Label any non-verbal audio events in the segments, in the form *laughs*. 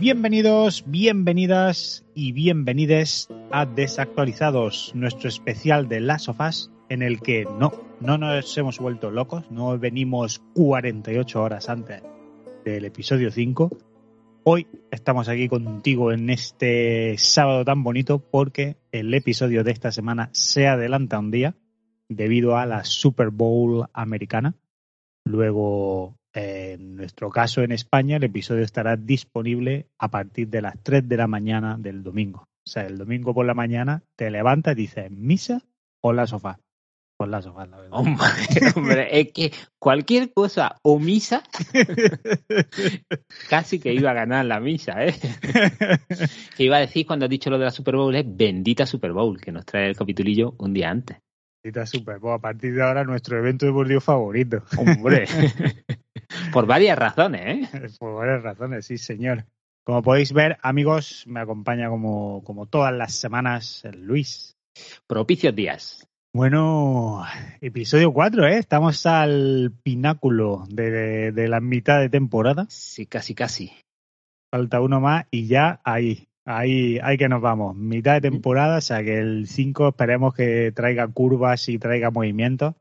Bienvenidos, bienvenidas y bienvenides a Desactualizados, nuestro especial de Last of Us, en el que no, no nos hemos vuelto locos, no venimos 48 horas antes del episodio 5. Hoy estamos aquí contigo en este sábado tan bonito porque el episodio de esta semana se adelanta un día debido a la Super Bowl americana. Luego en nuestro caso, en España, el episodio estará disponible a partir de las 3 de la mañana del domingo. O sea, el domingo por la mañana te levantas y dices, ¿misa o la sofá? Pues la sofá, la verdad. Hombre, *laughs* hombre, es que cualquier cosa o misa, *laughs* casi que iba a ganar la misa, ¿eh? *laughs* Que iba a decir cuando has dicho lo de la Super Bowl es bendita Super Bowl, que nos trae el capitulillo un día antes. Super Bowl, a partir de ahora nuestro evento deportivo favorito. Hombre, *laughs* por varias razones, ¿eh? Por varias razones, sí, señor. Como podéis ver, amigos, me acompaña como, como todas las semanas Luis. Propicios días. Bueno, episodio 4, ¿eh? Estamos al pináculo de, de, de la mitad de temporada. Sí, casi, casi. Falta uno más y ya ahí, ahí, ahí que nos vamos. Mitad de temporada, o sea que el 5 esperemos que traiga curvas y traiga movimientos.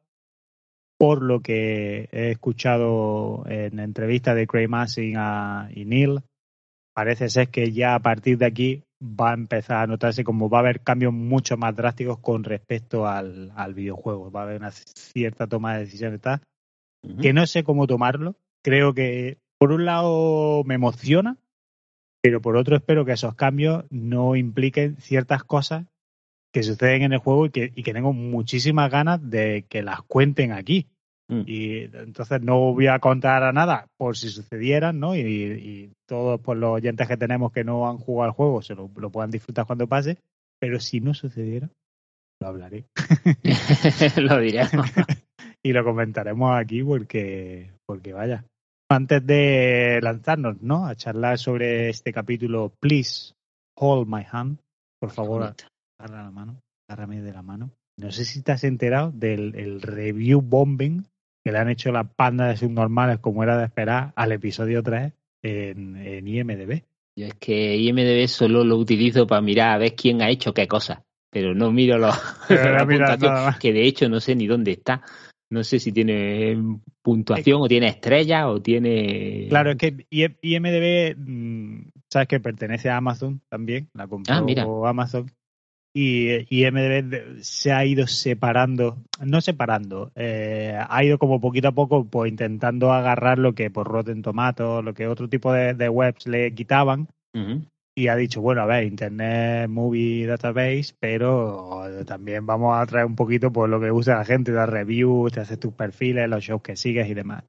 Por lo que he escuchado en entrevistas de Craig Massing a, y Neil, parece ser que ya a partir de aquí va a empezar a notarse como va a haber cambios mucho más drásticos con respecto al, al videojuego. Va a haber una cierta toma de decisiones tal, que no sé cómo tomarlo. Creo que por un lado me emociona, pero por otro espero que esos cambios no impliquen ciertas cosas que suceden en el juego y que, y que tengo muchísimas ganas de que las cuenten aquí. Mm. Y entonces no voy a contar a nada por si sucedieran, ¿no? Y, y todos por los oyentes que tenemos que no han jugado al juego se lo, lo puedan disfrutar cuando pase. Pero si no sucediera, lo hablaré. *laughs* lo diremos. *laughs* y lo comentaremos aquí porque, porque vaya. Antes de lanzarnos, ¿no? A charlar sobre este capítulo, please hold my hand. Por favor, agarra la mano, agárrame de la mano. No sé si te has enterado del el review bombing que le han hecho las pandas de subnormales, como era de esperar, al episodio 3 en, en IMDB. Yo es que IMDB solo lo utilizo para mirar a ver quién ha hecho qué cosa, pero no miro los, *laughs* Pero la *laughs* que de hecho no sé ni dónde está. No sé si tiene puntuación o tiene estrellas o tiene... Claro, es que IMDB, mm, sabes que pertenece a Amazon también, la compró Ah, mira. Amazon. Y eh, IMDB se ha ido separando, no separando, eh, ha ido como poquito a poco pues intentando agarrar lo que por Rotten Tomatoes, lo que otro tipo de, de webs le quitaban Ujú. Y ha dicho, bueno, a ver, Internet Movie Database, pero también vamos a traer un poquito por lo que usa la gente, las reviews, te haces tus perfiles, los shows que sigues y demás.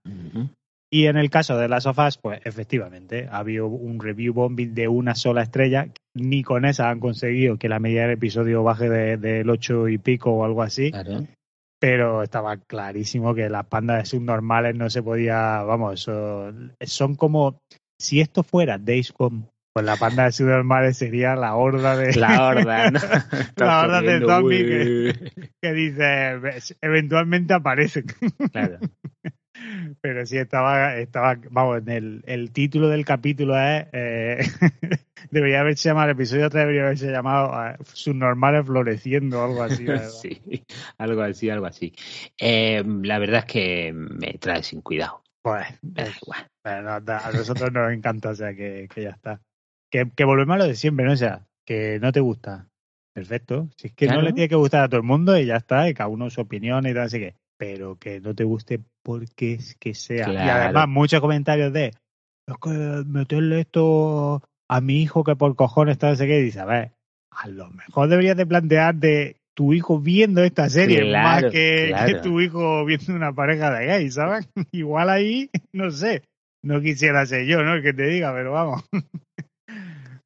Y en el caso de las sofás, pues efectivamente, ha habido un review bombing de una sola estrella. Ni con esa han conseguido que la media del episodio baje de- del 8 y pico o algo así. Claro. Pero estaba clarísimo que las pandas de subnormales no se podía, vamos, eso, son como, si esto fuera Days Gone, pues la panda de subnormales sería la horda de, La horda, ¿no? *laughs* La horda de zombies que dice, "Ves, eventualmente aparecen. Claro. *laughs* Pero sí estaba, estaba vamos, en el, el título del capítulo es, eh, *laughs* debería haberse llamado, el episodio 3 debería haberse llamado eh, Subnormales Floreciendo algo así. Sí, algo así, algo así. Eh, la verdad es que me trae sin cuidado. Pues, bueno, a nosotros nos encanta, o sea, que, que ya está. Que, que volvemos a lo de siempre, ¿no? O sea, que no te gusta, Perfecto. Si es que Claro. no le tiene que gustar a todo el mundo y ya está, y cada uno su opinión y tal, así que. Pero que no te guste porque es que sea. Y además, muchos comentarios de. Es que meterle esto a mi hijo que por cojones está, sé qué. Y dice, a ver, a lo mejor deberías de plantear de tu hijo viendo esta serie Claro, más que, claro. que tu hijo viendo una pareja de gays, ¿sabes? *laughs* Igual ahí, no sé. No quisiera ser yo, ¿no? El que te diga, pero vamos. *laughs*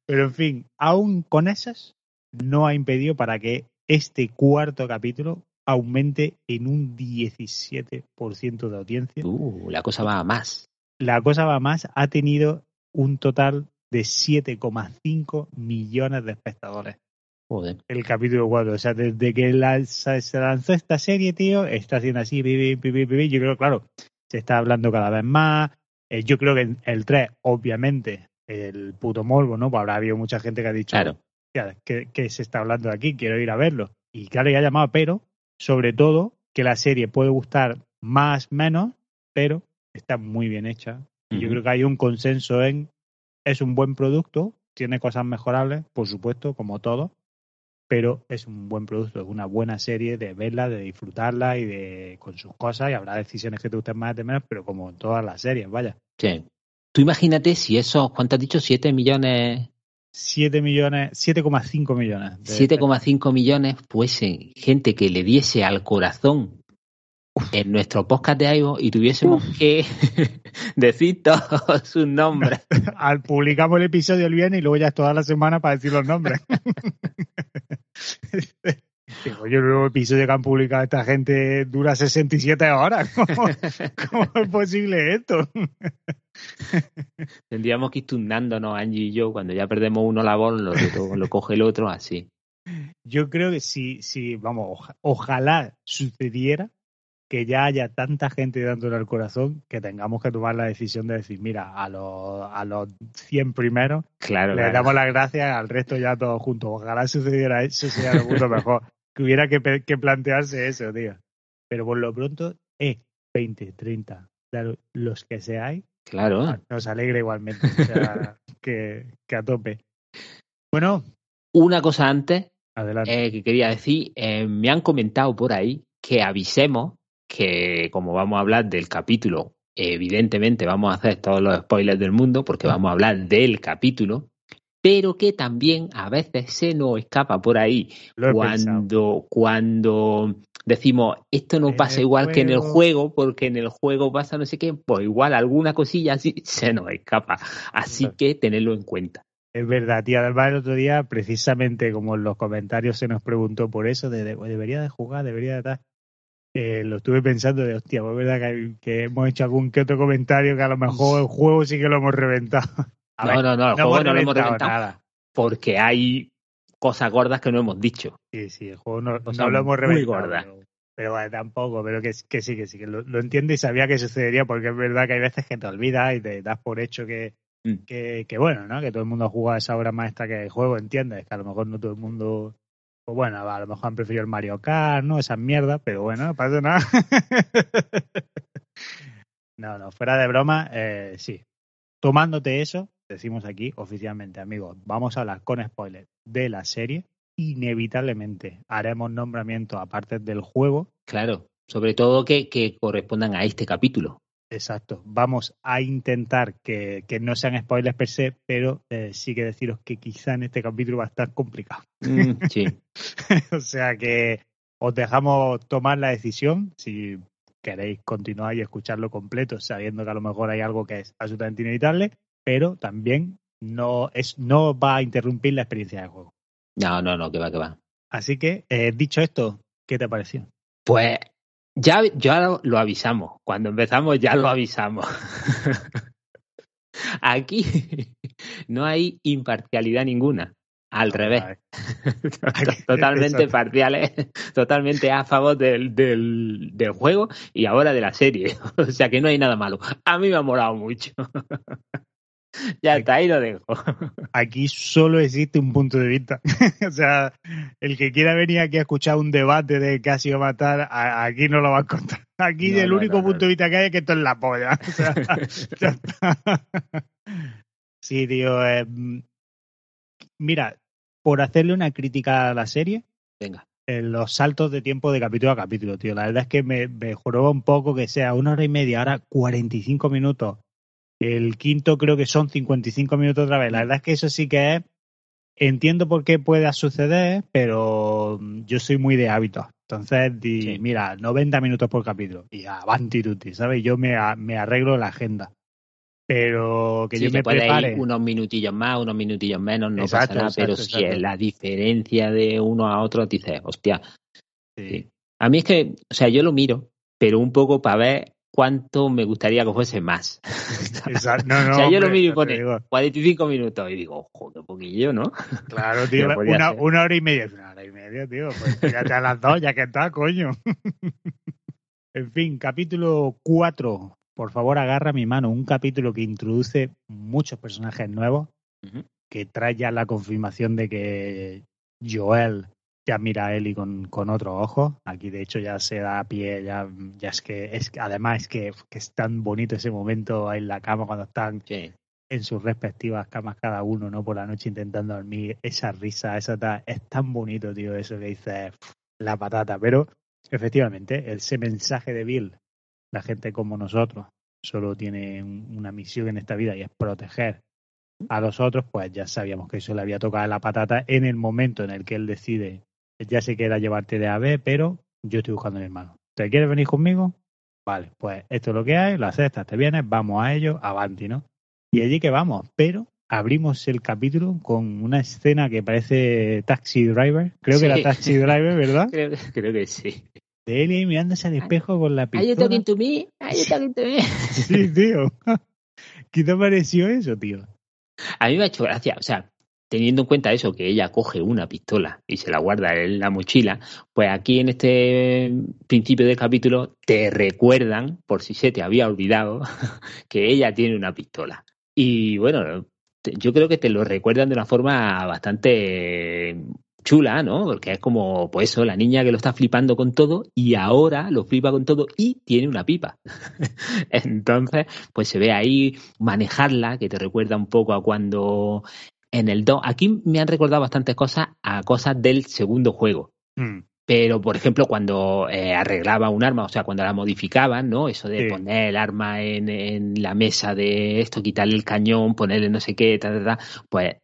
Pero en fin, aún con esas, no ha impedido para que este cuarto capítulo aumente en un 17% de audiencia. Uh, la cosa va a más. La cosa va más, ha tenido un total de 7,5 millones de espectadores Joder. el capítulo 4. O sea, desde que se lanzó esta serie, tío, está haciendo así, pi, pi, pi, pi, pi. yo creo, claro, se está hablando cada vez más. Eh, yo creo que el 3, obviamente, el puto morbo, ¿no? Pues habrá habido mucha gente que ha dicho, Claro. "Hostia, ¿qué, qué se está hablando de aquí? Quiero ir a verlo. Y claro, ya ha llamado, pero, sobre todo, que la serie puede gustar más, menos, pero está muy bien hecha. Y Yo Ujú. creo que hay un consenso en, es un buen producto, tiene cosas mejorables, por supuesto, como todo, pero es un buen producto, es una buena serie de verla, de disfrutarla y de con sus cosas, y habrá decisiones que te gusten más, de menos, pero como en todas las series, vaya. Sí. Tú imagínate si esos, ¿cuánto has dicho? 7 millones, 7 millones, 7,5 millones. de- 7,5 millones fuesen gente que le diese al corazón en nuestro podcast de iVoox y tuviésemos que *laughs* decir todos sus nombres. *laughs* Al publicamos el episodio el viernes y luego ya es toda la semana para decir los nombres. *laughs* Digo, yo el nuevo episodio que han publicado esta gente dura 67 horas. *laughs* ¿Cómo, cómo es posible esto? *laughs* Tendríamos que ir turnándonos, Angie y yo, cuando ya perdemos uno la voz, lo, lo, lo coge el otro, así. Yo creo que si, si vamos, oja- ojalá sucediera que ya haya tanta gente dándole al corazón que tengamos que tomar la decisión de decir, mira, a los, a los 100 primeros Claro, le claro. damos las gracias, al resto ya todos juntos. Ojalá sucediera eso, sería lo mucho mejor. Que hubiera que, plantearse eso, tío. Pero por lo pronto, eh, 20, 30, claro, los que seáis, Claro. nos alegra igualmente. O sea, *laughs* que, que a tope. Bueno, Una cosa antes adelante. eh, que quería decir, eh, me han comentado por ahí que avisemos que como vamos a hablar del capítulo, evidentemente vamos a hacer todos los spoilers del mundo porque vamos a hablar del capítulo, pero que también a veces se nos escapa por ahí pensado. cuando, cuando decimos esto no En pasa igual que en el juego. porque en el juego pasa no sé qué, pues igual alguna cosilla así se nos escapa. Así que tenerlo en cuenta. Es verdad, tía. Además, el otro día, precisamente como en los comentarios se nos preguntó por eso, de, de- debería de jugar, debería de tal. Eh, lo estuve pensando de, hostia, pues es verdad que, que hemos hecho algún que otro comentario que a lo mejor *laughs* el juego sí que lo hemos reventado. A no, ver, no, no, el juego no lo hemos reventado nada. porque hay cosas gordas que no hemos dicho. Sí, sí, el juego no, no lo hemos muy reventado. gordas. Pero, pero bueno, tampoco, pero que, que sí, que sí, que lo, lo entiendo y sabía que sucedería porque es verdad que hay veces que te olvidas y te das por hecho que, Mm. que, que bueno, ¿no? Que todo el mundo ha jugado esa obra maestra que el juego, entiendes, que a lo mejor no todo el mundo, pues bueno, a lo mejor han preferido el Mario Kart, ¿no? Esas mierdas, pero bueno, no pasa nada. *laughs* no, no, fuera de broma, eh, sí. Tomándote eso, decimos aquí oficialmente, amigos, vamos a hablar con spoilers de la serie. Inevitablemente haremos nombramientos aparte del juego. Claro, sobre todo que, que correspondan a este capítulo. Exacto. Vamos a intentar que, que no sean spoilers per se, pero eh, sí que deciros que quizá en este capítulo va a estar complicado. Mm, sí, *laughs* o sea que os dejamos tomar la decisión si queréis continuar y escucharlo completo, sabiendo que a lo mejor hay algo que es absolutamente inevitable, pero también no es no va a interrumpir la experiencia del juego. no, no, no, que va, que va. Así que, eh, dicho esto, ¿qué te pareció? Pues ya, ya lo, lo avisamos. Cuando empezamos ya lo avisamos. *laughs* Aquí no hay imparcialidad ninguna. Al revés. *laughs* totalmente parciales, totalmente a favor del, del, del juego y ahora de la serie. *laughs* O sea que no hay nada malo. A mí me ha molado mucho. *laughs* ya está, ahí lo dejo. Aquí solo existe un punto de vista. *laughs* o sea, el que quiera venir aquí a escuchar un debate de qué ha sido matar, a- aquí no lo va a encontrar. *laughs* Aquí No, el no, único no, punto de vista que hay es que esto es la polla. O sea, ya está. sí, tío. eh, mira, por hacerle una crítica a la serie. Venga. En los saltos de tiempo de capítulo a capítulo, tío. La verdad es que me, me un poco que sea una hora y media, ahora 45 minutos. El quinto creo que son 55 minutos otra vez. La verdad es que eso sí que es. Entiendo por qué pueda suceder, pero yo soy muy de hábitos. Entonces, di, mira, 90 minutos por capítulo. Y avanti tutti, ¿sabes? Yo me, me arreglo la agenda pero que yo me puede prepare. Ir unos minutillos más, unos minutillos menos, no pasa nada, pero si es la diferencia de uno a otro, dices, hostia. Sí. A mí es que, o sea, yo lo miro, pero un poco para ver cuánto me gustaría que fuese más. *laughs* Exacto. No, no, o sea, yo lo miro y pone 45 minutos y digo, joder, poquillo, ¿no? Claro, *laughs* tío, una, una, hora y media. Una hora y media, tío. Pues fíjate a las dos, ya que está, coño. *laughs* en fin, capítulo 4 por favor agarra mi mano, un capítulo que introduce muchos personajes nuevos, que trae ya la confirmación de que Joel ya mira a Ellie con, con otro ojo. Aquí de hecho ya se da a pie, ya, ya es que es además es que, es tan bonito ese momento en la cama cuando están en sus respectivas camas cada uno, ¿no? Por la noche intentando dormir, esa risa, esa es tan bonito, tío, eso que dice la patata, pero efectivamente, ese mensaje de Bill la gente como nosotros solo tiene una misión en esta vida y es proteger a los otros, pues ya sabíamos que eso le había tocado la patata en el momento en el que él decide, ya se queda llevarte de AB, pero yo estoy buscando a mi hermano. ¿Te quieres venir conmigo? Vale, pues esto es lo que hay, lo aceptas, te vienes, vamos a ello, avanti, ¿no? Y allí que vamos, pero abrimos el capítulo con una escena que parece Taxi Driver, creo que era Taxi Driver, ¿verdad? *laughs* creo, creo que sí de él y mirándose al espejo con la pistola. Are you talking to me? Are you talking to me? *laughs* sí, tío. *laughs* ¿Qué te pareció eso, tío? A mí me ha hecho gracia, o sea, teniendo en cuenta eso, que ella coge una pistola y se la guarda en la mochila, pues aquí en este principio del capítulo te recuerdan, por si se te había olvidado, *laughs* que ella tiene una pistola. Y bueno, yo creo que te lo recuerdan de una forma bastante chula, ¿no? Porque es como, pues eso, la niña que lo está flipando con todo y ahora lo flipa con todo y tiene una pipa. *laughs* Entonces, pues se ve ahí manejarla, que te recuerda un poco a cuando en el 2, aquí me han recordado bastantes cosas a cosas del segundo juego. Hmm. Pero, por ejemplo, cuando eh, arreglaba un arma, o sea, cuando la modificaban, ¿no? Eso de poner el arma en, en, la mesa de esto, quitarle el cañón, ponerle no sé qué, tal, tal, pues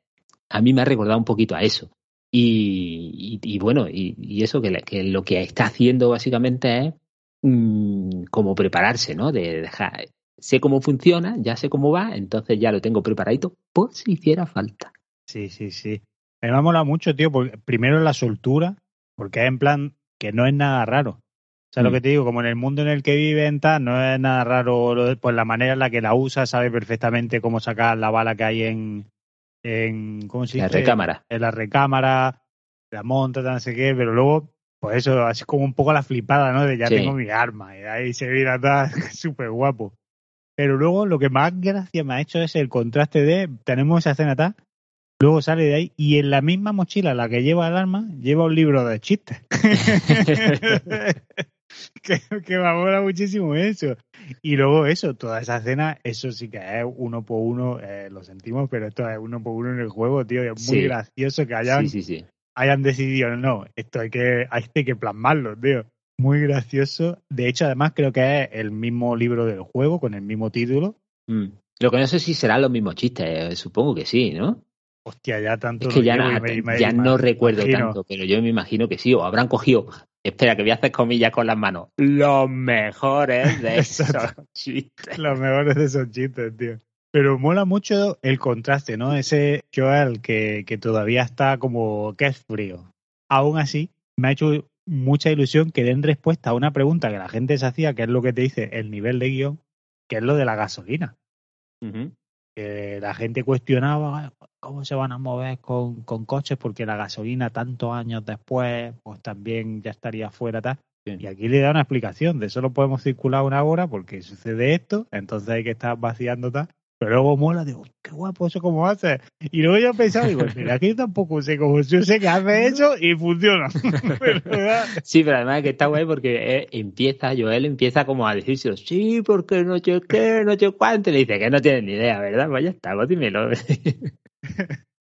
a mí me ha recordado un poquito a eso. Y, bueno, y, eso que, que, lo que está haciendo básicamente es mm, como prepararse, ¿no? De dejar, sé cómo funciona, ya sé cómo va, entonces ya lo tengo preparadito por si hiciera falta. Sí, sí, sí. Me ha molado mucho, tío, porque primero la soltura, porque es en plan que no es nada raro. O sea, lo mm. que te digo, como en el mundo en el que viven, tal, no es nada raro, pues la manera en la que la usa, sabe perfectamente cómo sacar la bala que hay en, en ¿cómo se dice? La recámara. En la recámara, la monta, no sé qué, pero luego, pues eso, así como un poco la flipada, ¿no? De ya tengo mi arma, y ahí se ve atrás, *laughs* súper guapo. Pero luego lo que más gracia me ha hecho es el contraste de, tenemos esa escena atrás, luego sale de ahí y en la misma mochila la que lleva el arma, lleva un libro de chistes. *laughs* que, que me mola muchísimo eso. Y luego eso, toda esa escena, eso sí que es uno por uno, eh, lo sentimos, pero esto es uno por uno en el juego, tío. es muy gracioso que hayan, hayan decidido, no, esto hay que, hay que plasmarlo, tío. Muy gracioso. De hecho, además creo que es el mismo libro del juego, con el mismo título. Mm. Lo que no sé si serán los mismos chistes, eh, supongo que sí, ¿no? Hostia, ya tanto. Es que ya, ya no recuerdo tanto, pero yo me imagino que sí, o habrán cogido Espera, que voy a hacer comillas con las manos. Los mejores de *laughs* esos chistes. Los mejores de esos chistes, tío. Pero mola mucho el contraste, ¿no? Ese Joel que, que todavía está como que es frío. Aún así, me ha hecho mucha ilusión que den respuesta a una pregunta que la gente se hacía, que es lo que te dice el nivel de guion, que es lo de la gasolina que la gente cuestionaba cómo se van a mover con, con, coches porque la gasolina tantos años después pues también ya estaría fuera tal. Y aquí le da una explicación de solo podemos circular una hora porque sucede esto, entonces hay que estar vaciando tal. Pero luego mola, digo, qué guapo eso cómo hace. Y luego yo pensaba, digo, mira, aquí tampoco sé cómo yo sé que hace eso y funciona. *laughs* sí, pero además que está guay porque eh, empieza, Joel empieza como a decirse, sí, porque no sé qué, no sé cuánto. Y le dice que no tiene ni idea, ¿verdad? Pues ya está, dímelo. *laughs* *laughs*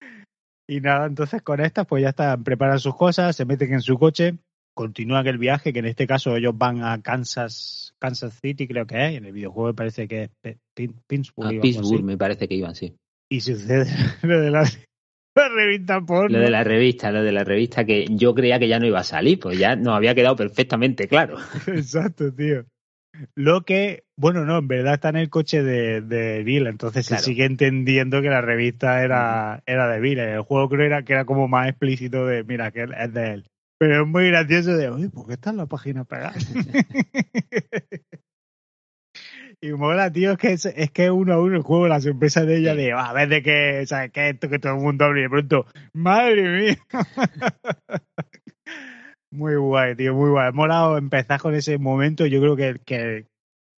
Y nada, entonces con estas, pues ya están, preparan sus cosas, se meten en su coche, continúan el viaje, que en este caso ellos van a Kansas, Kansas City, creo que es, y en el videojuego me parece que es Pittsburgh. A Pittsburgh me parece que iban, sí. Y sucede *laughs* lo de la, la revista porno. Lo de la revista, lo de la revista que yo creía que ya no iba a salir, pues ya nos había quedado perfectamente claro. *laughs* Exacto, tío. Lo que, bueno, no, en verdad está en el coche de, de Bill, entonces se sigue entendiendo que la revista era, era de Bill. El juego creo era, que era como más explícito de, mira, que es de él. Pero es muy gracioso de, oye, ¿por qué está en la página pegada? *laughs* y mola, tío, es que es, es, que uno a uno el juego, la sorpresa de ella de, a ver de qué, ¿sabes qué? Esto que todo el mundo abre y de pronto, madre mía. *laughs* Muy guay, tío, muy guay. Molado empezar con ese momento. Yo creo que, que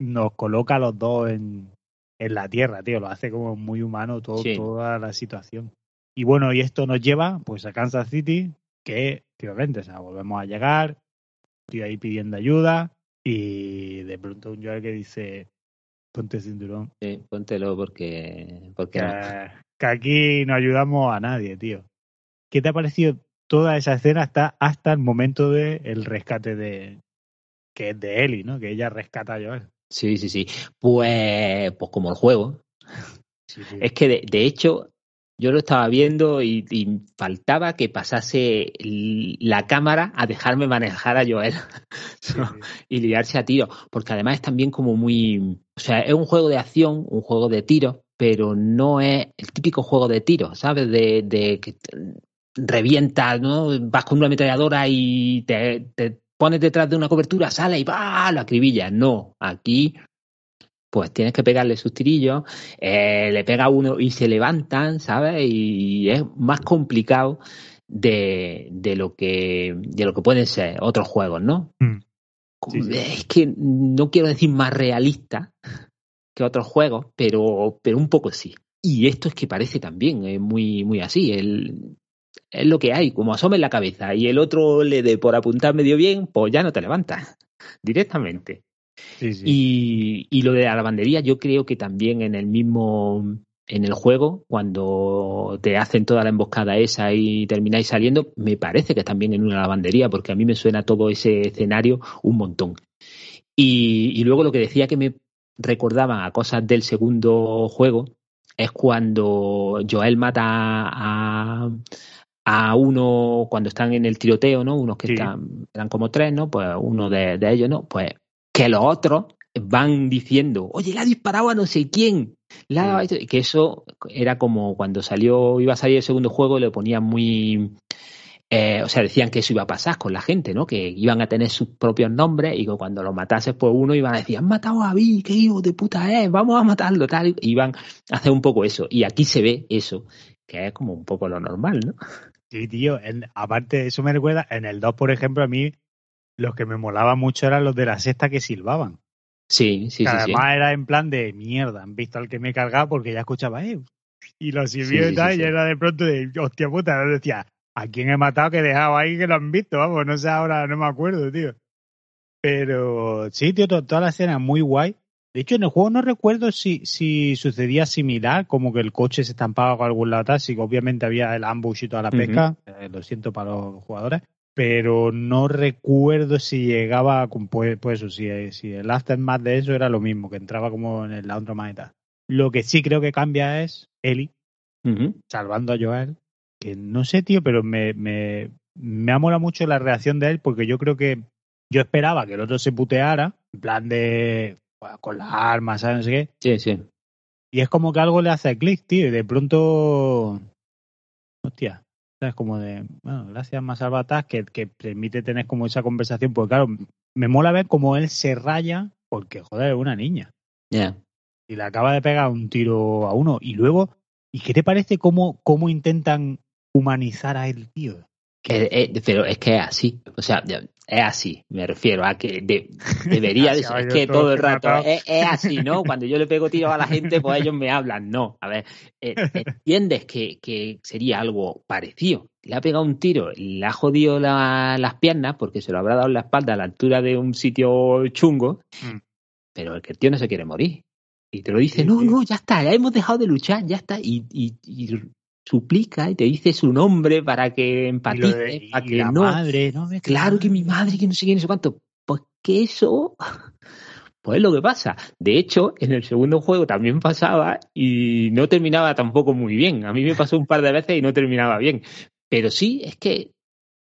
nos coloca a los dos en, en la tierra, tío. Lo hace como muy humano todo, toda la situación. Y bueno, y esto nos lleva pues a Kansas City, que, efectivamente, o sea, volvemos a llegar, estoy ahí pidiendo ayuda y de pronto un Joel que dice, ponte cinturón. Sí, póntelo porque, porque que, que aquí no ayudamos a nadie, tío. ¿Qué te ha parecido toda esa escena está hasta el momento del el rescate de que es de Ellie, ¿no? Que ella rescata a Joel. Sí, sí, sí. Pues, pues como el juego. Es que de, de, hecho yo lo estaba viendo y, y, faltaba que pasase la cámara a dejarme manejar a Joel *laughs* sí, y liarse a tiro, porque además es también como muy, o sea, es un juego de acción, un juego de tiro, pero no es el típico juego de tiro, ¿sabes? De, de revientas, ¿no? Vas con una ametralladora y te, te pones detrás de una cobertura, sale y va, lo acribilla. No, aquí pues tienes que pegarle sus tirillos, eh, le pega uno y se levantan, ¿sabes? Y es más complicado de, de lo que de lo que pueden ser otros juegos, ¿no? Mm. Sí, sí. Es que no quiero decir más realista que otros juegos, pero, pero un poco sí. Y esto es que parece también es muy, muy así. El, es lo que hay, como asome la cabeza y el otro le dé por apuntar medio bien, pues ya no te levantas *laughs* directamente. Sí, sí. Y, y, lo de la lavandería, yo creo que también en el mismo, en el juego, cuando te hacen toda la emboscada esa y termináis saliendo, me parece que también en una lavandería, porque a mí me suena todo ese escenario un montón. Y, y luego lo que decía que me recordaba a cosas del segundo juego es cuando Joel mata a, a uno cuando están en el tiroteo, ¿no? Unos que sí. están, eran como tres, ¿no? Pues uno de, de, ellos, ¿no? Pues que los otros van diciendo, oye, le ha disparado a no sé quién. La... Sí. Que eso era como cuando salió, iba a salir el segundo juego, le ponían muy. Eh, o sea, decían que eso iba a pasar con la gente, ¿no? Que iban a tener sus propios nombres y que cuando lo matases, pues uno iban a decir, han matado a Vi, qué hijo de puta es, vamos a matarlo, tal. Iban a hacer un poco eso. Y aquí se ve eso, que es como un poco lo normal, ¿no? Sí, tío, en, aparte, eso me recuerda, en el 2, por ejemplo, a mí los que me molaba mucho eran los de la sexta que silbaban. Sí, sí, que sí. Además sí. era en plan de mierda, han visto al que me he cargado porque ya escuchaba, eh, y lo sirvió sí, y tal, sí, y era de pronto de, hostia puta, decía, ¿a quién he matado que he dejado ahí que lo han visto? Vamos, no sé ahora, no me acuerdo, tío. Pero sí, tío, toda la escena muy guay. De hecho, en el juego no recuerdo si, si sucedía similar, como que el coche se estampaba con algún lado así que obviamente había el ambush y toda la pesca, uh -huh. eh, lo siento para los jugadores, pero no recuerdo si llegaba, pues, pues eso, si, si el aftermath de eso era lo mismo, que entraba como en el laundromat y tal. Lo que sí creo que cambia es uh -huh. salvando a Joel, que no sé, tío, pero me, me, me amola mucho la reacción de él, porque yo creo que yo esperaba que el otro se puteara, en plan de con las armas, ¿sabes? No sé qué. Sí, sí. Y es como que algo le hace clic, tío, y de pronto. Hostia. Es como de, bueno, gracias más Salvataz, que, que permite tener como esa conversación, porque claro, me mola ver cómo él se raya, porque joder, es una niña. Ya. Yeah. Y le acaba de pegar un tiro a uno. Y luego, ¿y qué te parece cómo, cómo intentan humanizar a él, tío? Que, eh, pero es que es así, o sea, es así, me refiero a que de, debería de *laughs* es que todo el rato es, es, así, ¿no? Cuando yo le pego tiros a la gente, pues ellos me hablan, no, a ver, eh, entiendes que, que, sería algo parecido, le ha pegado un tiro, le ha jodido la, las piernas porque se lo habrá dado en la espalda a la altura de un sitio chungo, mm. pero el que el tío no se quiere morir. Y te lo dice, sí, no, sí. no, ya está, ya hemos dejado de luchar, ya está. Y, y, y suplica y te dice su nombre para que empatice, para que no. Madre, ¿no? Claro que mi madre, que no sé quién, no sé cuánto. Pues que eso, pues es lo que pasa. De hecho, en el segundo juego también pasaba y no terminaba tampoco muy bien. A mí me pasó un par de veces y no terminaba bien. Pero sí, es que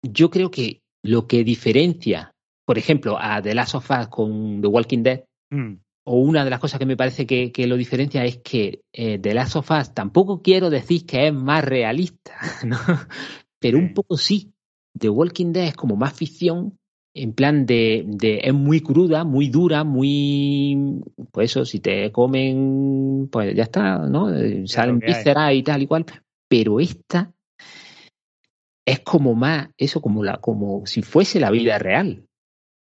yo creo que lo que diferencia, por ejemplo, a The Last of Us con The Walking Dead, Mm. O una de las cosas que me parece que, que lo diferencia es que eh, The Last of Us tampoco quiero decir que es más realista, *laughs* ¿no? pero un poco sí. The Walking Dead es como más ficción, en plan de, de es muy cruda, muy dura, muy pues eso, si te comen, pues ya está, ¿no? Eh, Salen vísceras y tal y cual. Pero esta es como más, eso como la, como si fuese la vida real.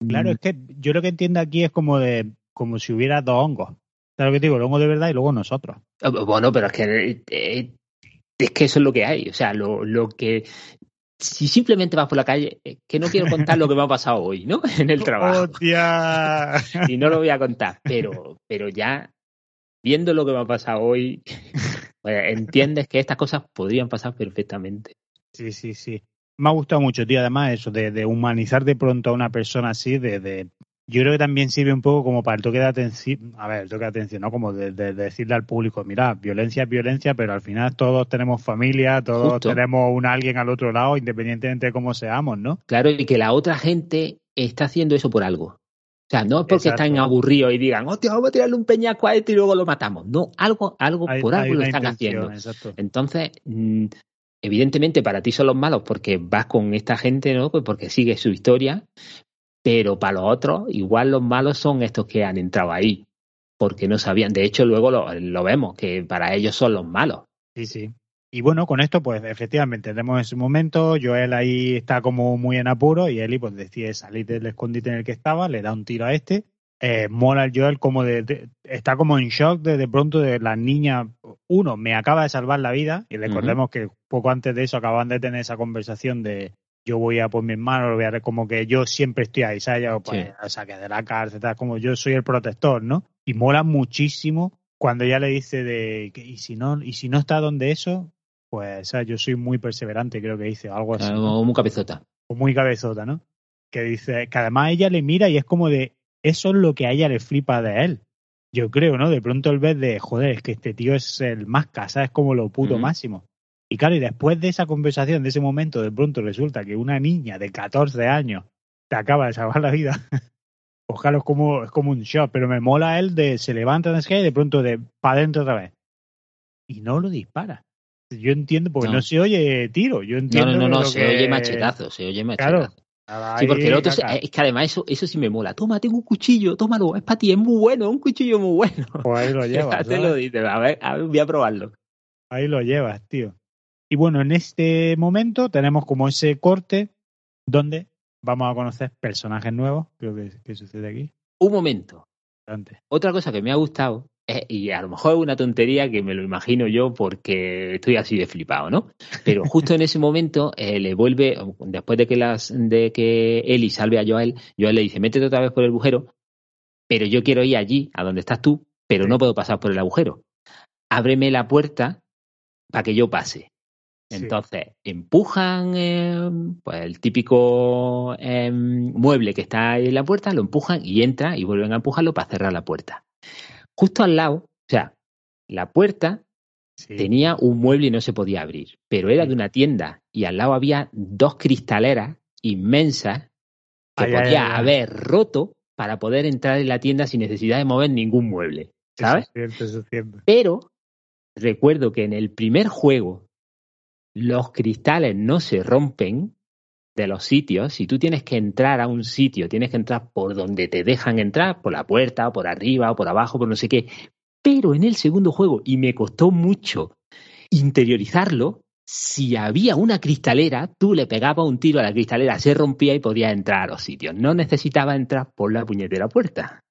Claro, Mm, es que yo lo que entiendo aquí es como de como si hubiera dos hongos. ¿Sabes lo que te digo? El hongo de verdad y luego nosotros. Ah, Bueno, pero es que eh, es que eso es lo que hay. O sea, lo, lo que si simplemente vas por la calle, es que no quiero contar lo que me ha pasado hoy, ¿no? *laughs* En el trabajo. ¡Hostia! *laughs* Y no lo voy a contar, pero, pero ya viendo lo que me ha pasado hoy, *laughs* pues, entiendes que estas cosas podrían pasar perfectamente. Sí, sí, sí. Me ha gustado mucho, tío, además eso, de, de humanizar de pronto a una persona así, de, de... Yo creo que también sirve un poco como para el toque de atención, a ver, el toque de atención, ¿no? Como de, de- de decirle al público, mira, violencia es violencia, pero al final todos tenemos familia, todos Justo. tenemos un alguien al otro lado, independientemente de cómo seamos, ¿no? Claro, y que la otra gente está haciendo eso por algo. O sea, no es porque Exacto. están aburridos y digan, hostia, vamos a tirarle un peñasco a este y luego lo matamos. No, algo, algo Hay- por algo lo están haciendo. Exacto. Entonces, mm, evidentemente para ti son los malos porque vas con esta gente, ¿no? Pues porque sigue su historia, pero para los otros, igual los malos son estos que han entrado ahí, porque no sabían. De hecho, luego lo, lo vemos, que para ellos son los malos. Sí, sí. Y bueno, con esto, pues efectivamente, tenemos ese momento, Joel ahí está como muy en apuro y Eli pues decide salir del escondite en el que estaba, le da un tiro a este. Eh, mola el Joel como de, de- está como en shock de de pronto de la niña, uno, me acaba de salvar la vida y recordemos que poco antes de eso acaban de tener esa conversación de yo voy a por mis manos, lo voy a como que yo siempre estoy ahí, ¿sabes? Yo, pues, Sí. la saqué de la cárcel, tal, como yo soy el protector, ¿no? Y mola muchísimo cuando ella le dice de que y si no y si no está donde eso pues o sea, yo soy muy perseverante creo que dice o algo así. Como un cabezota. o muy cabezota no que dice que además ella le mira y es como de eso es lo que a ella le flipa de él yo creo no de pronto el ver de joder es que este tío es el más casa es como lo puto máximo y claro y después de esa conversación de ese momento de pronto resulta que una niña de 14 años te acaba de salvar la vida *laughs* pues claro, es como, es como un shock, pero me mola él de se levanta en el y de pronto de para adentro otra vez. Y no lo dispara. Yo entiendo, porque no, No. se oye tiro. Yo No, entiendo no, no, no, lo se que- oye machetazo, se oye Claro. machetazo. Sí, porque el otro, caca. es que además eso, eso sí me mola. Toma, tengo un cuchillo, tómalo, es para ti, es muy bueno, es un cuchillo muy bueno. Pues ahí lo *laughs* llevas. Te lo dices, a ver, a ver, voy a probarlo. Ahí lo llevas, tío. Y bueno, en este momento tenemos como ese corte donde vamos a conocer personajes nuevos. Creo que, que sucede aquí. Un momento. Otra cosa que me ha gustado, es- y a lo mejor es una tontería que me lo imagino yo porque estoy así de flipado, ¿no? Pero justo en ese momento eh, le vuelve, después de que las de que Eli salve a Joel, Joel le dice, métete otra vez por el agujero, pero yo quiero ir allí, a donde estás tú, pero no puedo pasar por el agujero. Ábreme la puerta para que yo pase. Sí. Entonces, empujan eh, pues el típico eh, mueble que está ahí en la puerta, lo empujan y entra y vuelven a empujarlo para cerrar la puerta. Justo al lado, o sea, la puerta Sí. tenía un mueble y no se podía abrir, pero era de una tienda y al lado había dos cristaleras inmensas que ay, podía ay, ay. haber roto para poder entrar en la tienda sin necesidad de mover ningún mueble, ¿sabes? Eso es cierto, eso es cierto. Pero recuerdo que en el primer juego los cristales no se rompen de los sitios. Si tú tienes que entrar a un sitio, tienes que entrar por donde te dejan entrar, por la puerta, por arriba, o por abajo, por no sé qué. Pero en el segundo juego, y me costó mucho interiorizarlo, si había una cristalera, tú le pegabas un tiro a la cristalera, se rompía y podías entrar a los sitios. No necesitaba entrar por la puñetera puerta.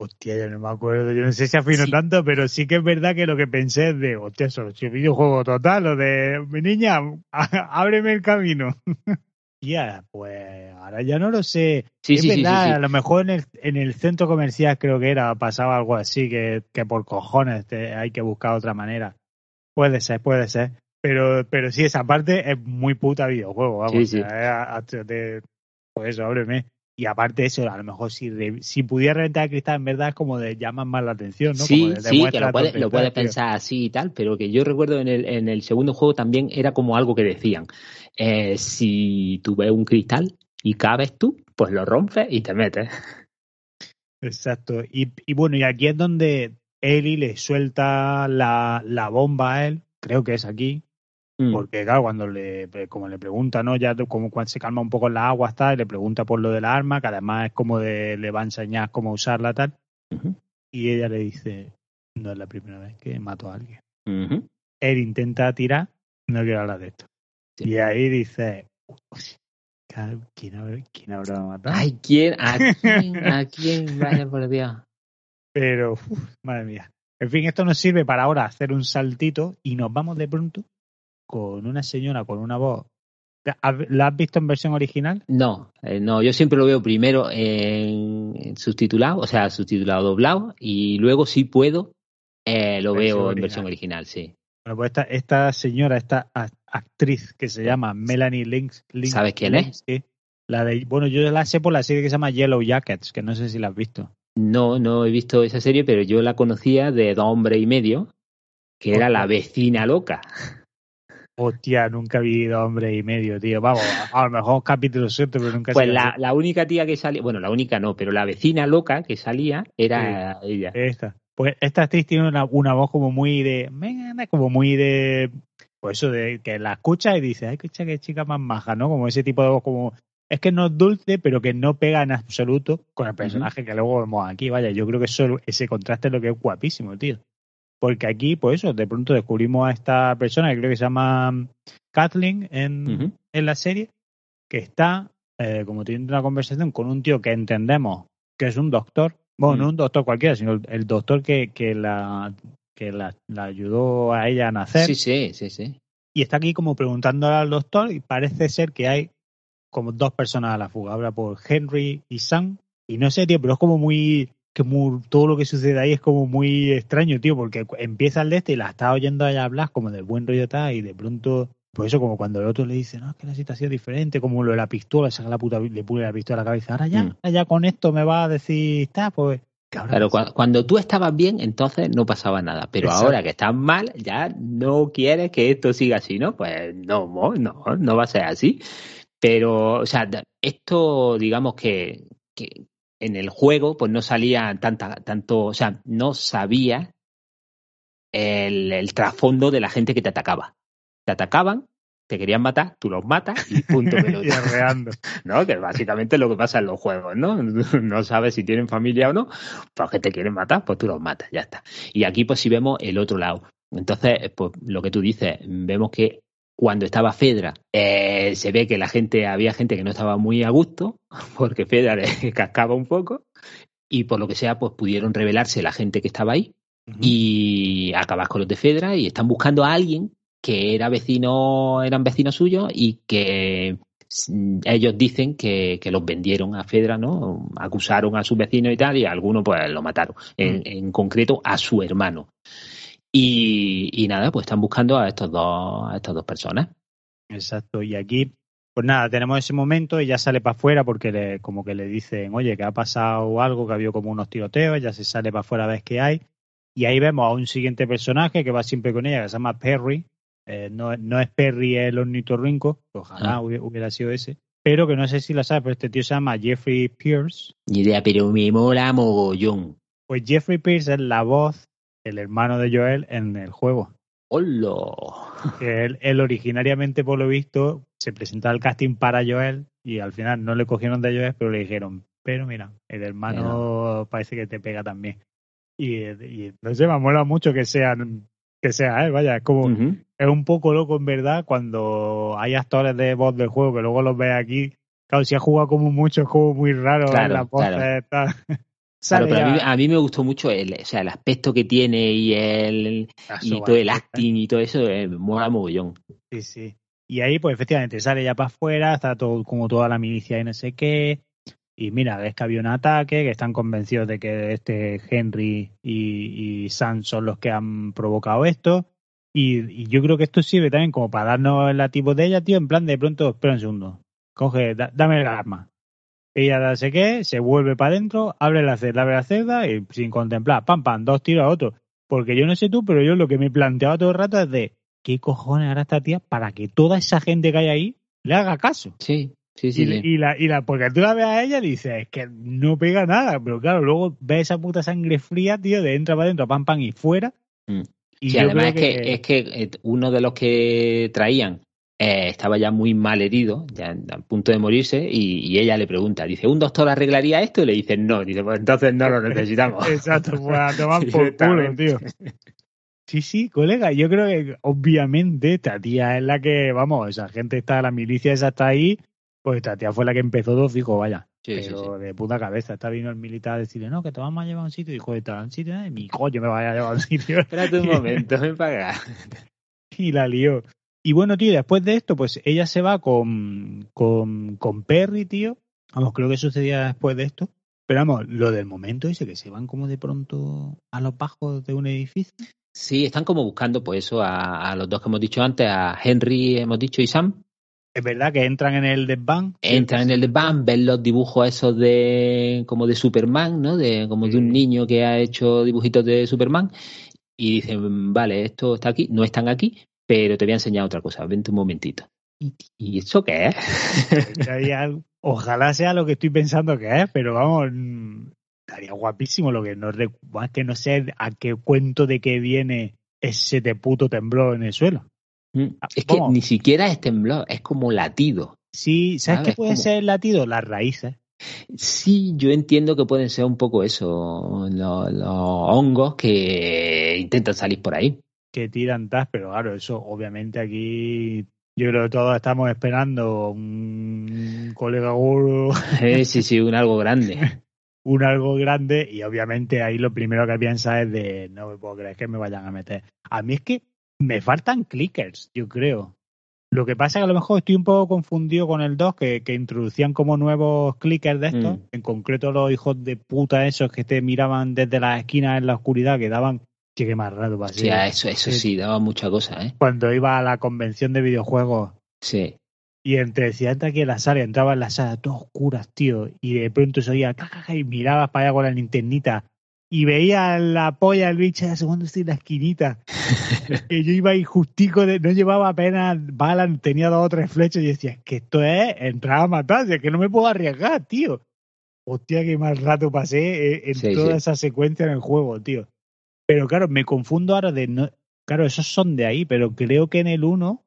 Hostia, yo no me acuerdo. Yo no sé si afino Sí. tanto, pero sí que es verdad que lo que pensé es de, hostia, eso es videojuego total, o de, mi niña, *laughs* ábreme el camino. *laughs* Ya, pues ahora ya no lo sé. Sí, es sí, verdad, a lo mejor en el, en el centro comercial creo que era, pasaba algo así, que, que por cojones te- hay que buscar otra manera. Puede ser, puede ser. Pero, pero sí, esa parte es muy puta videojuego, vamos. O sea, es- de- pues eso, ábreme. Y aparte eso, a lo mejor si, re- si pudiera reventar el cristal, en verdad es como de llaman más la atención, ¿no? Sí, Como de sí, que lo puedes, lo puedes pensar así y tal, pero que yo recuerdo en el, en el segundo juego también era como algo que decían. eh, si tú ves un cristal y cabes tú, pues lo rompes y te metes. Exacto. Y, y bueno, y aquí es donde Ellie le suelta la, la bomba a él, creo que es aquí, Mm, porque claro, cuando le, como le pregunta, ¿no? Ya como cuando se calma un poco la agua, está, y le pregunta por lo del arma, que además es como de, le va a enseñar cómo usarla, tal, y ella le dice, no es la primera vez que mato a alguien. Él intenta tirar, no quiero hablar de esto. Sí. Y ahí dice, "Uy, ¿quién habrá, quién habrá matado? Ay, ¿quién? ¿A *laughs* quién? ¿A quién? Vaya por Dios. Pero, uf, madre mía. En fin, esto nos sirve para ahora hacer un saltito y nos vamos de pronto con una señora con una voz. ¿La has visto en versión original? No, eh, no, yo siempre lo veo primero en, subtitulado, o sea, subtitulado doblado, y luego si puedo, eh, lo Versión veo en original. versión original, sí. Bueno, pues esta, esta señora, esta actriz que se llama Melanie Lynch. Lynch- ¿Sabes quién es? Linsky, La de, bueno, yo la sé por la serie que se llama Yellow Jackets, que no sé si la has visto. No, no he visto esa serie, pero yo la conocía de dos hombres y medio, que era la vecina loca. Hostia, nunca he vivido hombre y medio, tío. Vamos, a, a lo mejor capítulo suelto, pero nunca Pues la, la única tía que salía, bueno, la única no, pero la vecina loca que salía era ella. Esta. Pues esta actriz tiene una, una voz como muy de. "Venga", Como muy de. Pues eso, de que la escucha y dice, ay, escucha qué chica más maja, ¿no? Como ese tipo de voz, como. Es que no es dulce, pero que no pega en absoluto con el personaje que luego vemos aquí. Vaya, yo creo que eso, ese contraste es lo que es guapísimo, tío. Porque aquí, pues eso, de pronto descubrimos a esta persona que creo que se llama mm, Kathleen en, en la serie, que está eh, como teniendo una conversación con un tío que entendemos que es un doctor, bueno, Mm. no un doctor cualquiera, sino el, el doctor que, que, la, que la, la ayudó a ella a nacer, Sí, sí, sí, sí. y está aquí como preguntándole al doctor y parece ser que hay como dos personas a la fuga, habla por Henry y Sam, y no sé, tío, pero es como muy que muy- todo lo que sucede ahí es como muy extraño, tío, porque empieza el de este y la está oyendo a ella hablar como del buen rollo tal, y de pronto, pues eso, como cuando el otro le dice, no, es que la situación es diferente, como lo de la pistola, saca la puta, le pone la pistola a la cabeza, ahora ya, Mm. ahora ya con esto me va a decir, está, pues. Claro, cua- cuando tú estabas bien, entonces no pasaba nada. Pero Exacto. ahora que estás mal, ya no quieres que esto siga así, ¿no? Pues no, no, no va a ser así. Pero, o sea, esto, digamos que, que en el juego, pues no salía tanta, tanto, o sea, no sabía el, el trasfondo de la gente que te atacaba. Te atacaban, te querían matar, tú los matas y punto *laughs* pelota. *laughs* ¿no? Que básicamente es lo que pasa en los juegos, ¿no? *laughs* No sabes si tienen familia o no, pues que te quieren matar, pues tú los matas, ya está. Y aquí pues si vemos el otro lado. Entonces, pues lo que tú dices, vemos que cuando estaba Fedra, eh, se ve que la gente, había gente que no estaba muy a gusto, *laughs* porque Fedra le *laughs* cascaba un poco, y por lo que sea, pues pudieron revelarse la gente que estaba ahí y acabar con los de Fedra y están buscando a alguien que era vecino, eran vecinos suyos y que mm, ellos dicen que, que los vendieron a Fedra, ¿no? Acusaron a su vecino y tal, y algunos pues lo mataron. En, en concreto a su hermano. Y, y nada, pues están buscando a estos dos, a estas dos personas. Exacto, y aquí, pues nada, tenemos ese momento y ya sale para afuera porque le, como que le dicen, oye, que ha pasado algo, que ha habido como unos tiroteos, ya se sale para afuera a ver qué hay. Y ahí vemos a un siguiente personaje que va siempre con ella, que se llama Perry. Eh, no, no es Perry el ornitorrinco, ojalá Ah. hubi- hubiera sido ese. Pero que no sé si lo sabes, pero este tío se llama Jeffrey Pierce. Ni idea, pero me mola mogollón. Pues Jeffrey Pierce es la voz, el hermano de Joel en el juego. ¡Hola! él, él originariamente, por lo visto, se presentaba al casting para Joel y al final no le cogieron de Joel, pero le dijeron, pero mira, el hermano parece que te pega también. Y, y no sé, me mola mucho que sean que sea él, vaya, es como es un poco loco en verdad cuando hay actores de voz del juego que luego los ves aquí. Claro, si ha jugado como mucho, es como muy raro ver Claro, las voces, claro. *laughs* Claro, pero a mí, a mí me gustó mucho el, o sea, el aspecto que tiene y el, y Eso, todo el acting y todo eso, eh, me mola mogollón. Sí, sí. Y ahí, pues efectivamente, sale ya para afuera, está todo como toda la milicia y no sé qué. Y mira, ves que había un ataque, que están convencidos de que este Henry y, y Sam son los que han provocado esto. Y, y yo creo que esto sirve también como para darnos el lativo de ella, tío, en plan de pronto, espera un segundo, coge, da- dame el arma. Ella da sé qué, se vuelve para adentro, abre la celda, abre la celda y sin contemplar, pam, pam, dos tiros a otro. Porque yo no sé tú, pero yo lo que me planteaba todo el rato es de, ¿qué cojones hará esta tía para que toda esa gente que hay ahí le haga caso? Sí, sí, sí. y, sí. y la, y la, porque tú la ves a ella y dices, es que no pega nada, pero claro, luego ves esa puta sangre fría, tío, de entra para adentro, pam, pam y fuera. Mm. Y Sí, además es que, es que eh, uno de los que traían eh, estaba ya muy mal herido, ya a punto de morirse, y, y ella le pregunta, dice, ¿un doctor arreglaría esto? Y le dice, no, dice, pues entonces no lo necesitamos. *laughs* Exacto, pues a tomar por culo, tío. Sí, sí, colega, yo creo que obviamente esta tía es la que, vamos, esa gente está, la milicia esa está ahí, pues esta tía fue la que empezó dos hijos, vaya. Sí, sí, pero de puta cabeza, está vino el militar a decirle, no, que te vamos a llevar a un sitio, de tal, a un sitio, Ay, mi coño me vaya a llevar a un sitio. Espérate un *laughs* momento, ven para acá. y la lió. Y bueno, tío, después de esto, pues ella se va con, con, con Perry, tío. Vamos, creo que sucedía después de esto. Pero vamos, lo del momento ese, que se van como de pronto a los bajos de un edificio. Sí, están como buscando, pues eso, a, a los dos que hemos dicho antes, a Henry, hemos dicho, y Sam. Es verdad que entran en el desván. Entran en el desván, ven los dibujos esos de como de Superman, ¿no? De como de un niño que ha hecho dibujitos de Superman y dicen, vale, esto está aquí, no están aquí, pero te voy a enseñar otra cosa, vente un momentito. ¿Y, y eso qué es? Ojalá sea lo que estoy pensando que es, pero vamos, mm, estaría guapísimo lo que no es que no sé a qué cuento de qué viene ese de puto temblor en el suelo. Mm, es que ¿Cómo? ni siquiera es temblor, es como latido. Sí, ¿sabes ¿Sabes qué puede cómo? ser el latido? Las raíces. Sí, yo entiendo que pueden ser un poco eso, los, los hongos que intentan salir por ahí. Que tiran tas, pero claro, eso obviamente aquí yo creo que todos estamos esperando un colega gordo, Eh, sí, sí, un algo grande. *laughs* un algo grande y obviamente ahí lo primero que piensa es de no me puedo creer que me vayan a meter. A mí es que me faltan clickers, yo creo. Lo que pasa es que a lo mejor estoy un poco confundido con el 2, que, que introducían como nuevos clickers de estos, Mm. en concreto los hijos de puta esos que te miraban desde las esquinas en la oscuridad, que daban, che, qué más rato para Sí, a eso, eso sí, daba mucha cosa, ¿eh? cuando iba a la convención de videojuegos Sí. y entre entra aquí en la sala, entraba en la sala todas oscuras, tío, y de pronto se oía ca, ca, ca, y mirabas para allá con la linternita y veía la polla del bicho de segundo estoy en la esquinita. *laughs* que yo iba ahí justico, de, no llevaba apenas balas, tenía dos o tres flechas y decía, que esto es entrar a matar, es que no me puedo arriesgar, tío. Hostia, qué mal rato pasé eh, en Sí, toda sí. esa secuencia en el juego, tío. Pero claro, me confundo ahora de no. Claro, esos son de ahí, pero creo que en el 1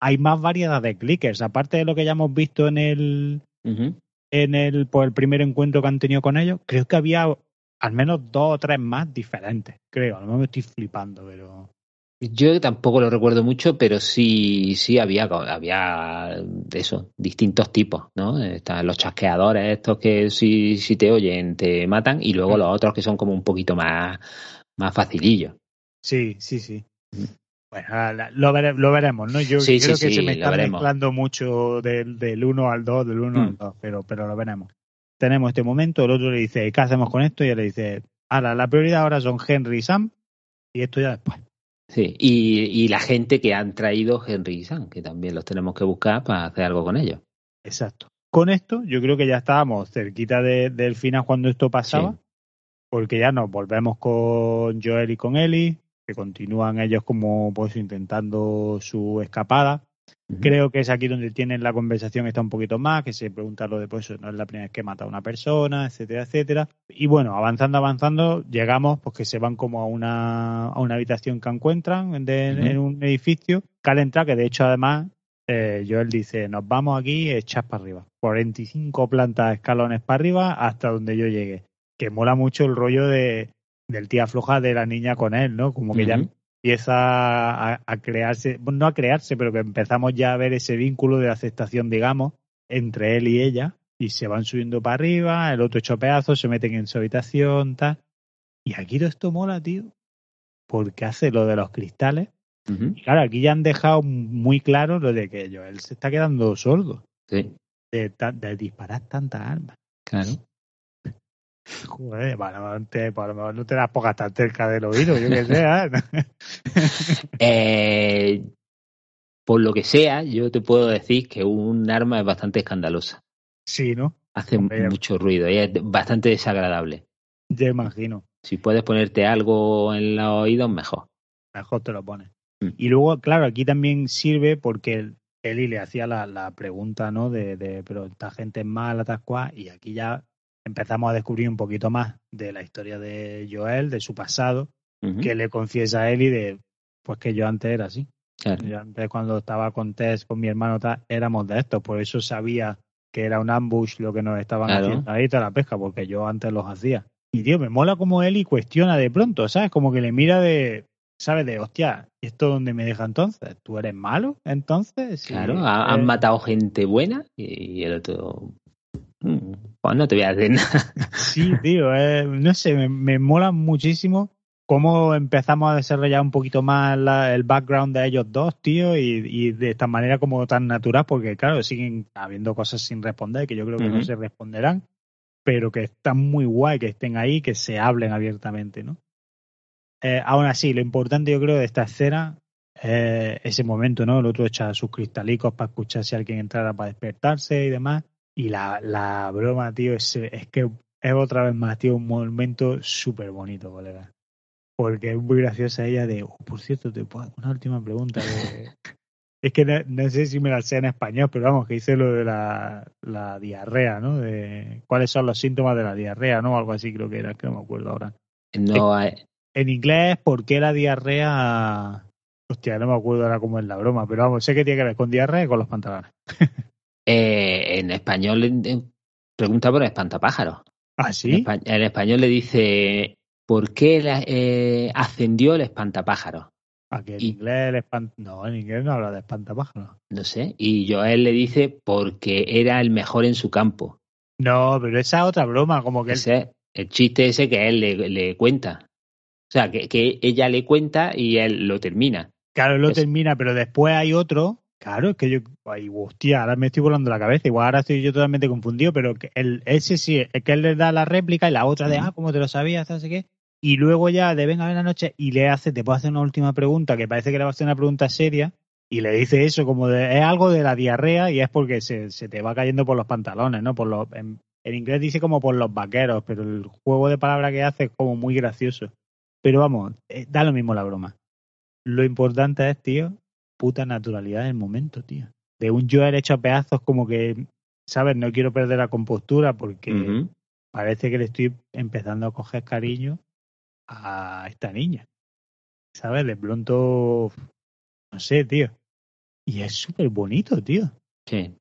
hay más variedad de clickers. Aparte de lo que ya hemos visto en el, en el, pues, el primer encuentro que han tenido con ellos, creo que había al menos dos o tres más diferentes. Creo, a lo mejor me estoy flipando, pero. Yo tampoco lo recuerdo mucho, pero sí, sí había, había eso, distintos tipos, ¿no? Están los chasqueadores, estos que si, si te oyen te matan, y luego los otros que son como un poquito más, más facilillos. Sí, sí, sí. Bueno, la- lo, vere- lo veremos, ¿no? Yo Sí, creo sí, que se me está veremos. mezclando mucho del, del 1 al 2, del 1 Mm. al 2, pero, pero lo veremos. Tenemos este momento, el otro le dice, ¿qué hacemos con esto? Y él le dice, ahora, la prioridad ahora son Henry y Sam, y esto ya después. Sí, y, y la gente que han traído Henry y Sam, que también los tenemos que buscar para hacer algo con ellos. Exacto. Con esto, yo creo que ya estábamos cerquita de- del final cuando esto pasaba. Porque ya nos volvemos con Joel y con Ellie, que continúan ellos como pues intentando su escapada. Creo que es aquí donde tienen la conversación está un poquito más, que se pregunta lo de pues eso no es la primera vez que mata a una persona, etcétera, etcétera. Y bueno, avanzando, avanzando, llegamos pues que se van como a una, a una habitación que encuentran de- en un edificio. Que al entrar, que de hecho además eh, Joel dice, nos vamos aquí, echas para arriba. 45 plantas escalones para arriba hasta donde yo llegue. Que mola mucho el rollo de del tía floja de la niña con él, ¿no? Como que ya Ujú. empieza a, a crearse, bueno, no a crearse, pero que empezamos ya a ver ese vínculo de aceptación, digamos, entre él y ella, y se van subiendo para arriba, el otro hecho pedazos, se meten en su habitación, tal. Y aquí todo esto mola, tío, porque hace lo de los cristales. Y claro, aquí ya han dejado muy claro lo de que Joel se está quedando sordo Sí, de, de disparar tantas armas. claro. Joder, bueno, te, por lo mejor no te das pocas tan cerca del oído, yo que sé. ¿eh? *laughs* Eh, por lo que sea, yo te puedo decir que un arma es bastante escandalosa. sí, ¿no? Hace Hombre. mucho ruido y es bastante desagradable. Ya imagino. Si puedes ponerte algo en los oídos, mejor. Mejor te lo pones. Mm. Y luego, claro, aquí también sirve porque Eli le hacía la, la pregunta, ¿no? De, de, pero esta gente es mala, tal cual, y aquí ya empezamos a descubrir un poquito más de la historia de Joel, de su pasado, Ujú, que le confiesa a Eli de, pues que yo antes era así. claro. Yo antes cuando estaba con Tess, con mi hermano, tal, éramos de estos, por eso sabía que era un ambush lo que nos estaban Claro. haciendo ahí toda la pesca, porque yo antes los hacía. Y tío, me mola como Eli cuestiona de pronto, ¿sabes? Como que le mira de, ¿sabes? De, hostia, ¿y esto dónde me deja entonces? ¿Tú eres malo entonces? Sí, Claro, ha- han eh, matado gente buena y el otro. Mm, Pues no te voy a hacer *laughs* nada. Sí, tío, eh, no sé, me, me mola muchísimo cómo empezamos a desarrollar un poquito más la- el background de ellos dos, tío, y, y de esta manera como tan natural, porque claro, siguen habiendo cosas sin responder que yo creo que no se responderán, pero que están muy guay que estén ahí, que se hablen abiertamente, ¿no? Eh, aún así, lo importante yo creo de esta escena es ese momento, ¿no? El otro echa sus cristalicos para escuchar si alguien entrara para despertarse y demás. Y la, la broma, tío, es, es que es otra vez más, tío, un momento súper bonito, colega. Porque es muy graciosa ella de, "Oh, por cierto, te puedo una última pregunta. de- *laughs* es que no, no sé si me la sé en español, pero vamos, que hice lo de la, la diarrea, ¿no? De cuáles son los síntomas de la diarrea, ¿no? Algo así creo que era, que no me acuerdo ahora. No hay- En inglés, ¿por qué la diarrea? Hostia, no me acuerdo ahora cómo es la broma, pero vamos, sé que tiene que ver con diarrea y con los pantalones. *laughs* eh, en español eh, pregunta por el espantapájaros. ¿Ah, En, sí? en español le dice ¿por qué la- eh, ascendió el espantapájaros? ¿A que en y- inglés el espant... No, en inglés no habla de espantapájaros. No sé. Y Joel le dice porque era el mejor en su campo. No, pero esa es otra broma, como que Ese el chiste ese que él le, le cuenta. O sea, que, que ella le cuenta y él lo termina. claro, él lo es- termina, pero después hay otro. Claro, es que yo, ay, hostia, ahora me estoy volando la cabeza. Igual ahora estoy yo totalmente confundido, pero que el, ese sí, es que él le da la réplica y la otra de, ah, como te lo sabías, sé qué. Y luego ya de venga a ver la noche y le hace, te puedo hacer una última pregunta, que parece que le va a hacer una pregunta seria, y le dice eso, como de, es algo de la diarrea y es porque se, se te va cayendo por los pantalones, ¿no? Por los, en, en inglés dice como por los vaqueros, pero el juego de palabras que hace es como muy gracioso. Pero vamos, eh, da lo mismo la broma. Lo importante es, tío, puta naturalidad del momento, tío. De un Joel hecho a pedazos como que, ¿sabes? No quiero perder la compostura porque parece que le estoy empezando a coger cariño a esta niña. ¿Sabes? De pronto, no sé, tío. Y es súper bonito, tío. Sí.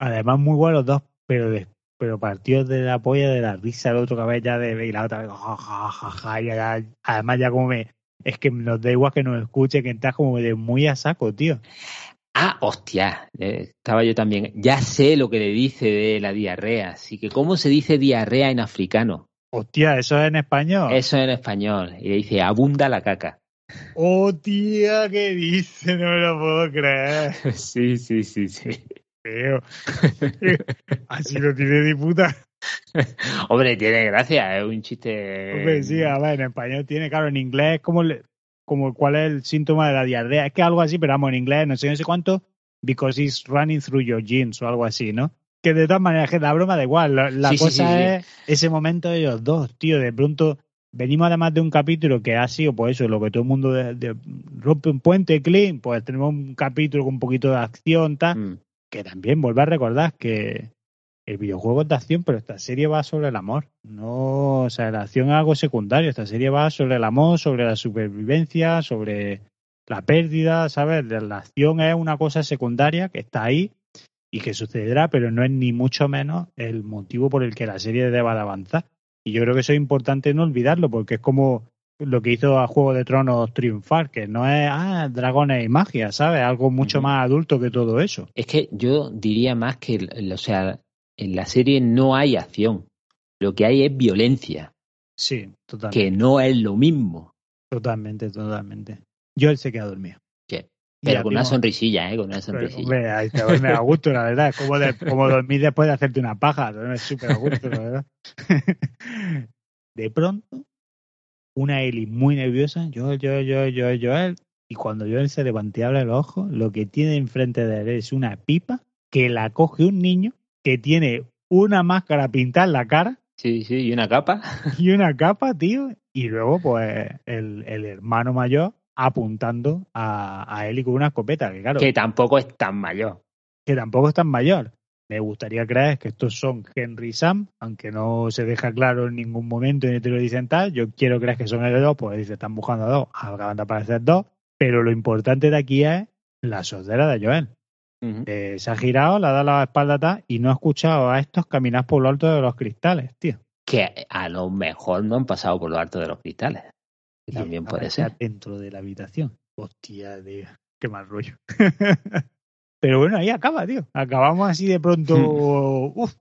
Además, muy buenos los dos, pero de, pero partidos de la polla de la risa, el otro cabeza ya de y la otra vez, ja, ja, ja, ja, y ya- además ya como me, es que nos da igual que nos escuche, que estás como de muy a saco, tío. Ah, hostia, eh, estaba yo también. Ya sé lo que le dice de la diarrea. Así que, ¿cómo se dice diarrea en africano? Hostia, eso es en español. Eso en español. Y le dice, abunda la caca. Oh, tía, ¿qué dice? No me lo puedo creer. *laughs* Sí, sí, sí, sí. Tío. *laughs* Así lo tiene de puta. *laughs* Hombre, tiene gracia, es un chiste. Hombre, sí, a ver, en español tiene, claro, en inglés como, le- como cuál es el síntoma de la diarrea. Es que algo así, pero vamos, en inglés no sé, no sé cuánto, because it's running through your jeans o algo así, ¿no? Que de todas maneras, que la broma da igual. La, la Sí, sí, cosa sí, sí. es ese momento de ellos dos, tío. De pronto venimos además de un capítulo que ha sido, pues eso, lo que todo el mundo de- de- rompe un puente, clean, pues tenemos un capítulo con un poquito de acción, tal. Mm, que también vuelve a recordar que el videojuego es de acción, pero esta serie va sobre el amor. No, o sea, la acción es algo secundario. Esta serie va sobre el amor, sobre la supervivencia, sobre la pérdida, ¿sabes? La acción es una cosa secundaria que está ahí y que sucederá, pero no es ni mucho menos el motivo por el que la serie deba de avanzar. Y yo creo que eso es importante no olvidarlo, porque es como lo que hizo a Juego de Tronos triunfar, que no es, ah, dragones y magia, ¿sabes? Algo mucho más adulto que todo eso. Es que yo diría más que, o sea, en la serie no hay acción. Lo que hay es violencia, Sí, totalmente. que no es lo mismo. Totalmente, totalmente. Yo él se queda dormido. ¿Qué? Pero con una sonrisilla, ¿eh? Con una sonrisilla. Hombre, ahí te duerme a gusto, la verdad. Es como, de, como dormir después de hacerte una paja. Duermes súper a gusto, la verdad. *laughs* De pronto, una Eli muy nerviosa, yo, yo, yo, yo, Joel, y cuando Joel se levanta y abre los ojos, lo que tiene enfrente de él es una pipa que la coge un niño que tiene una máscara pintada en la cara. Sí, sí, y una capa. *laughs* Y una capa, tío. Y luego, pues, el, el hermano mayor apuntando a, a Eli con una escopeta, que claro. Que tampoco es tan mayor. Que tampoco es tan mayor. Me gustaría creer que estos son Henry y Sam, aunque no se deja claro en ningún momento ni te lo dicen tal. Yo quiero creer que son el dos, pues dice, están buscando a dos, acaban de aparecer dos. Pero lo importante de aquí es la sordera de Joel. Eh, se ha girado, le ha dado la espalda atrás y no ha escuchado a estos caminar por lo alto de los cristales, tío. Que a lo mejor no han pasado por lo alto de los cristales. también puede ser. Dentro de la habitación. Hostia, tío. Qué mal rollo. *laughs* Pero bueno, ahí acaba, tío. Acabamos así de pronto, uf,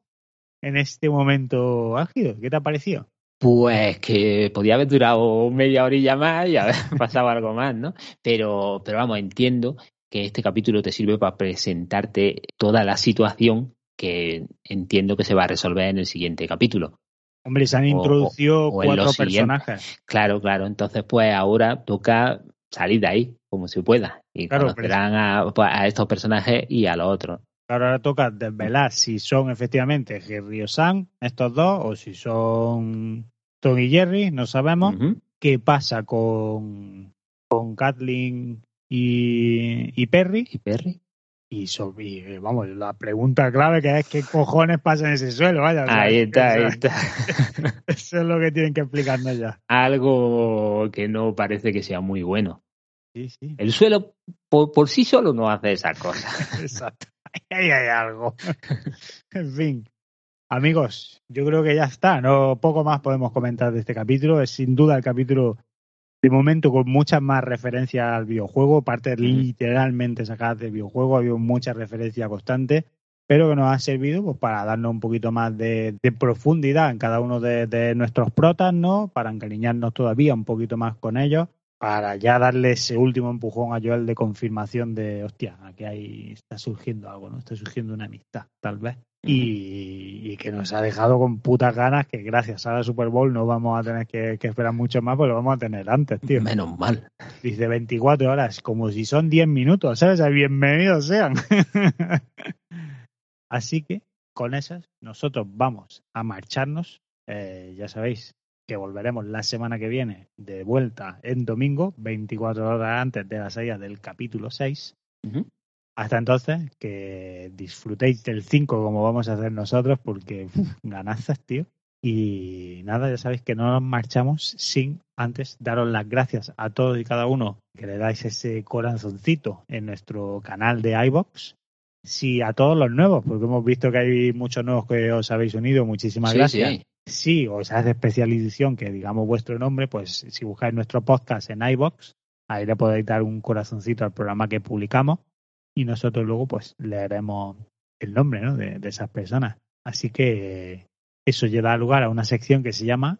en este momento álgido. ¿Qué te ha parecido? Pues que podía haber durado media horilla más y haber *laughs* pasado algo más, ¿no? Pero, pero vamos, entiendo que este capítulo te sirve para presentarte toda la situación que entiendo que se va a resolver en el siguiente capítulo. Hombre, se han introducido cuatro personajes. Claro, claro. Entonces, pues ahora toca salir de ahí como se pueda y conocerán pues, a, estos personajes y a los otros. ahora toca desvelar si son efectivamente Jerry o Sam, estos dos, o si son Tom y Jerry, no sabemos. ¿Qué pasa con, con Kathleen y, y Perry? ¿Y Perry? Y, vamos, la pregunta clave que es qué cojones pasa en ese suelo, vaya. Ahí está, ahí está. *laughs* Eso es lo que tienen que explicarnos ya. Algo que no parece que sea muy bueno. El suelo por, sí solo no hace esa cosa. *laughs* Exacto. Ahí hay algo. *laughs* en fin. Amigos, yo creo que ya está. No poco más podemos comentar de este capítulo. Es sin duda el capítulo de momento con muchas más referencias al videojuego, partes literalmente sacadas del videojuego, había mucha referencia constante, pero que nos ha servido pues, para darnos un poquito más de, profundidad en cada uno de, de, nuestros protas, ¿no? Para encariñarnos todavía un poquito más con ellos para ya darle ese último empujón a Joel de confirmación de, hostia, aquí ahí está surgiendo algo, ¿no? Está surgiendo una amistad, tal vez. Y, que nos ha dejado con putas ganas que gracias a la Super Bowl no vamos a tener que, esperar mucho más, pues lo vamos a tener antes, tío. Menos mal. Dice 24 horas, como si son 10 minutos, ¿sabes? Bienvenidos sean. *laughs* Así que con esas nosotros vamos a marcharnos. Eh, ya sabéis, que volveremos la semana que viene de vuelta en domingo, 24 horas antes de la salida del capítulo 6. Hasta entonces, que disfrutéis del 5 como vamos a hacer nosotros, porque ganazas, tío. Y nada, ya sabéis que no nos marchamos sin antes daros las gracias a todos y cada uno que le dais ese corazoncito en nuestro canal de iBox. Sí, a todos los nuevos, porque hemos visto que hay muchos nuevos que os habéis unido. Muchísimas gracias si os hace especialización que digamos vuestro nombre, pues si buscáis nuestro podcast en iBox, ahí le podéis dar un corazoncito al programa que publicamos y nosotros luego pues leeremos el nombre ¿no? de, de esas personas. Así que eso lleva lugar a una sección que se llama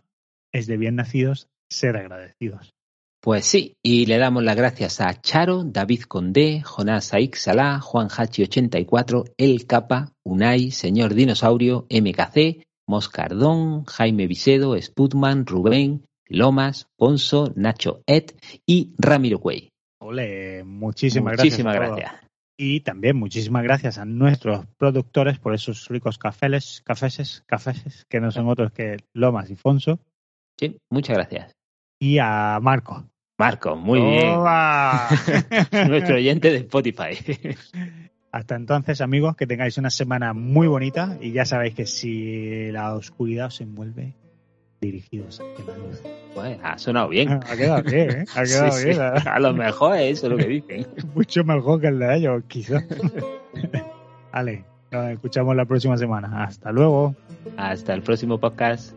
Es de bien nacidos ser agradecidos. Pues sí, y le damos las gracias a Charo, David Condé, Jonás Aix Salá, Juan Hachi84, El Capa, Unai, Señor Dinosaurio, MKC, Moscardón, Jaime Vicedo, Sputman, Rubén, Lomas, Ponzo, Nacho Ed y Ramiro Cuey. Ole, muchísimas, muchísimas gracias. Y también muchísimas gracias a nuestros productores por esos ricos cafés, cafeses, cafeses, que no son otros que Lomas y Fonso. Sí, muchas gracias. Y a Marco. Marco, muy bien. *laughs* *laughs* Nuestro oyente de Spotify. Hasta entonces, amigos, que tengáis una semana muy bonita y ya sabéis que si la oscuridad os envuelve, dirigidos hacia la luz. Bueno, ha sonado bien. Ha quedado bien, ¿eh? Ha *laughs* quedado bien. ¿eh? A lo mejor es eso lo que dicen. *laughs* Mucho mejor que el de ellos, quizás. *laughs* vale, nos escuchamos la próxima semana. Hasta luego. Hasta el próximo podcast.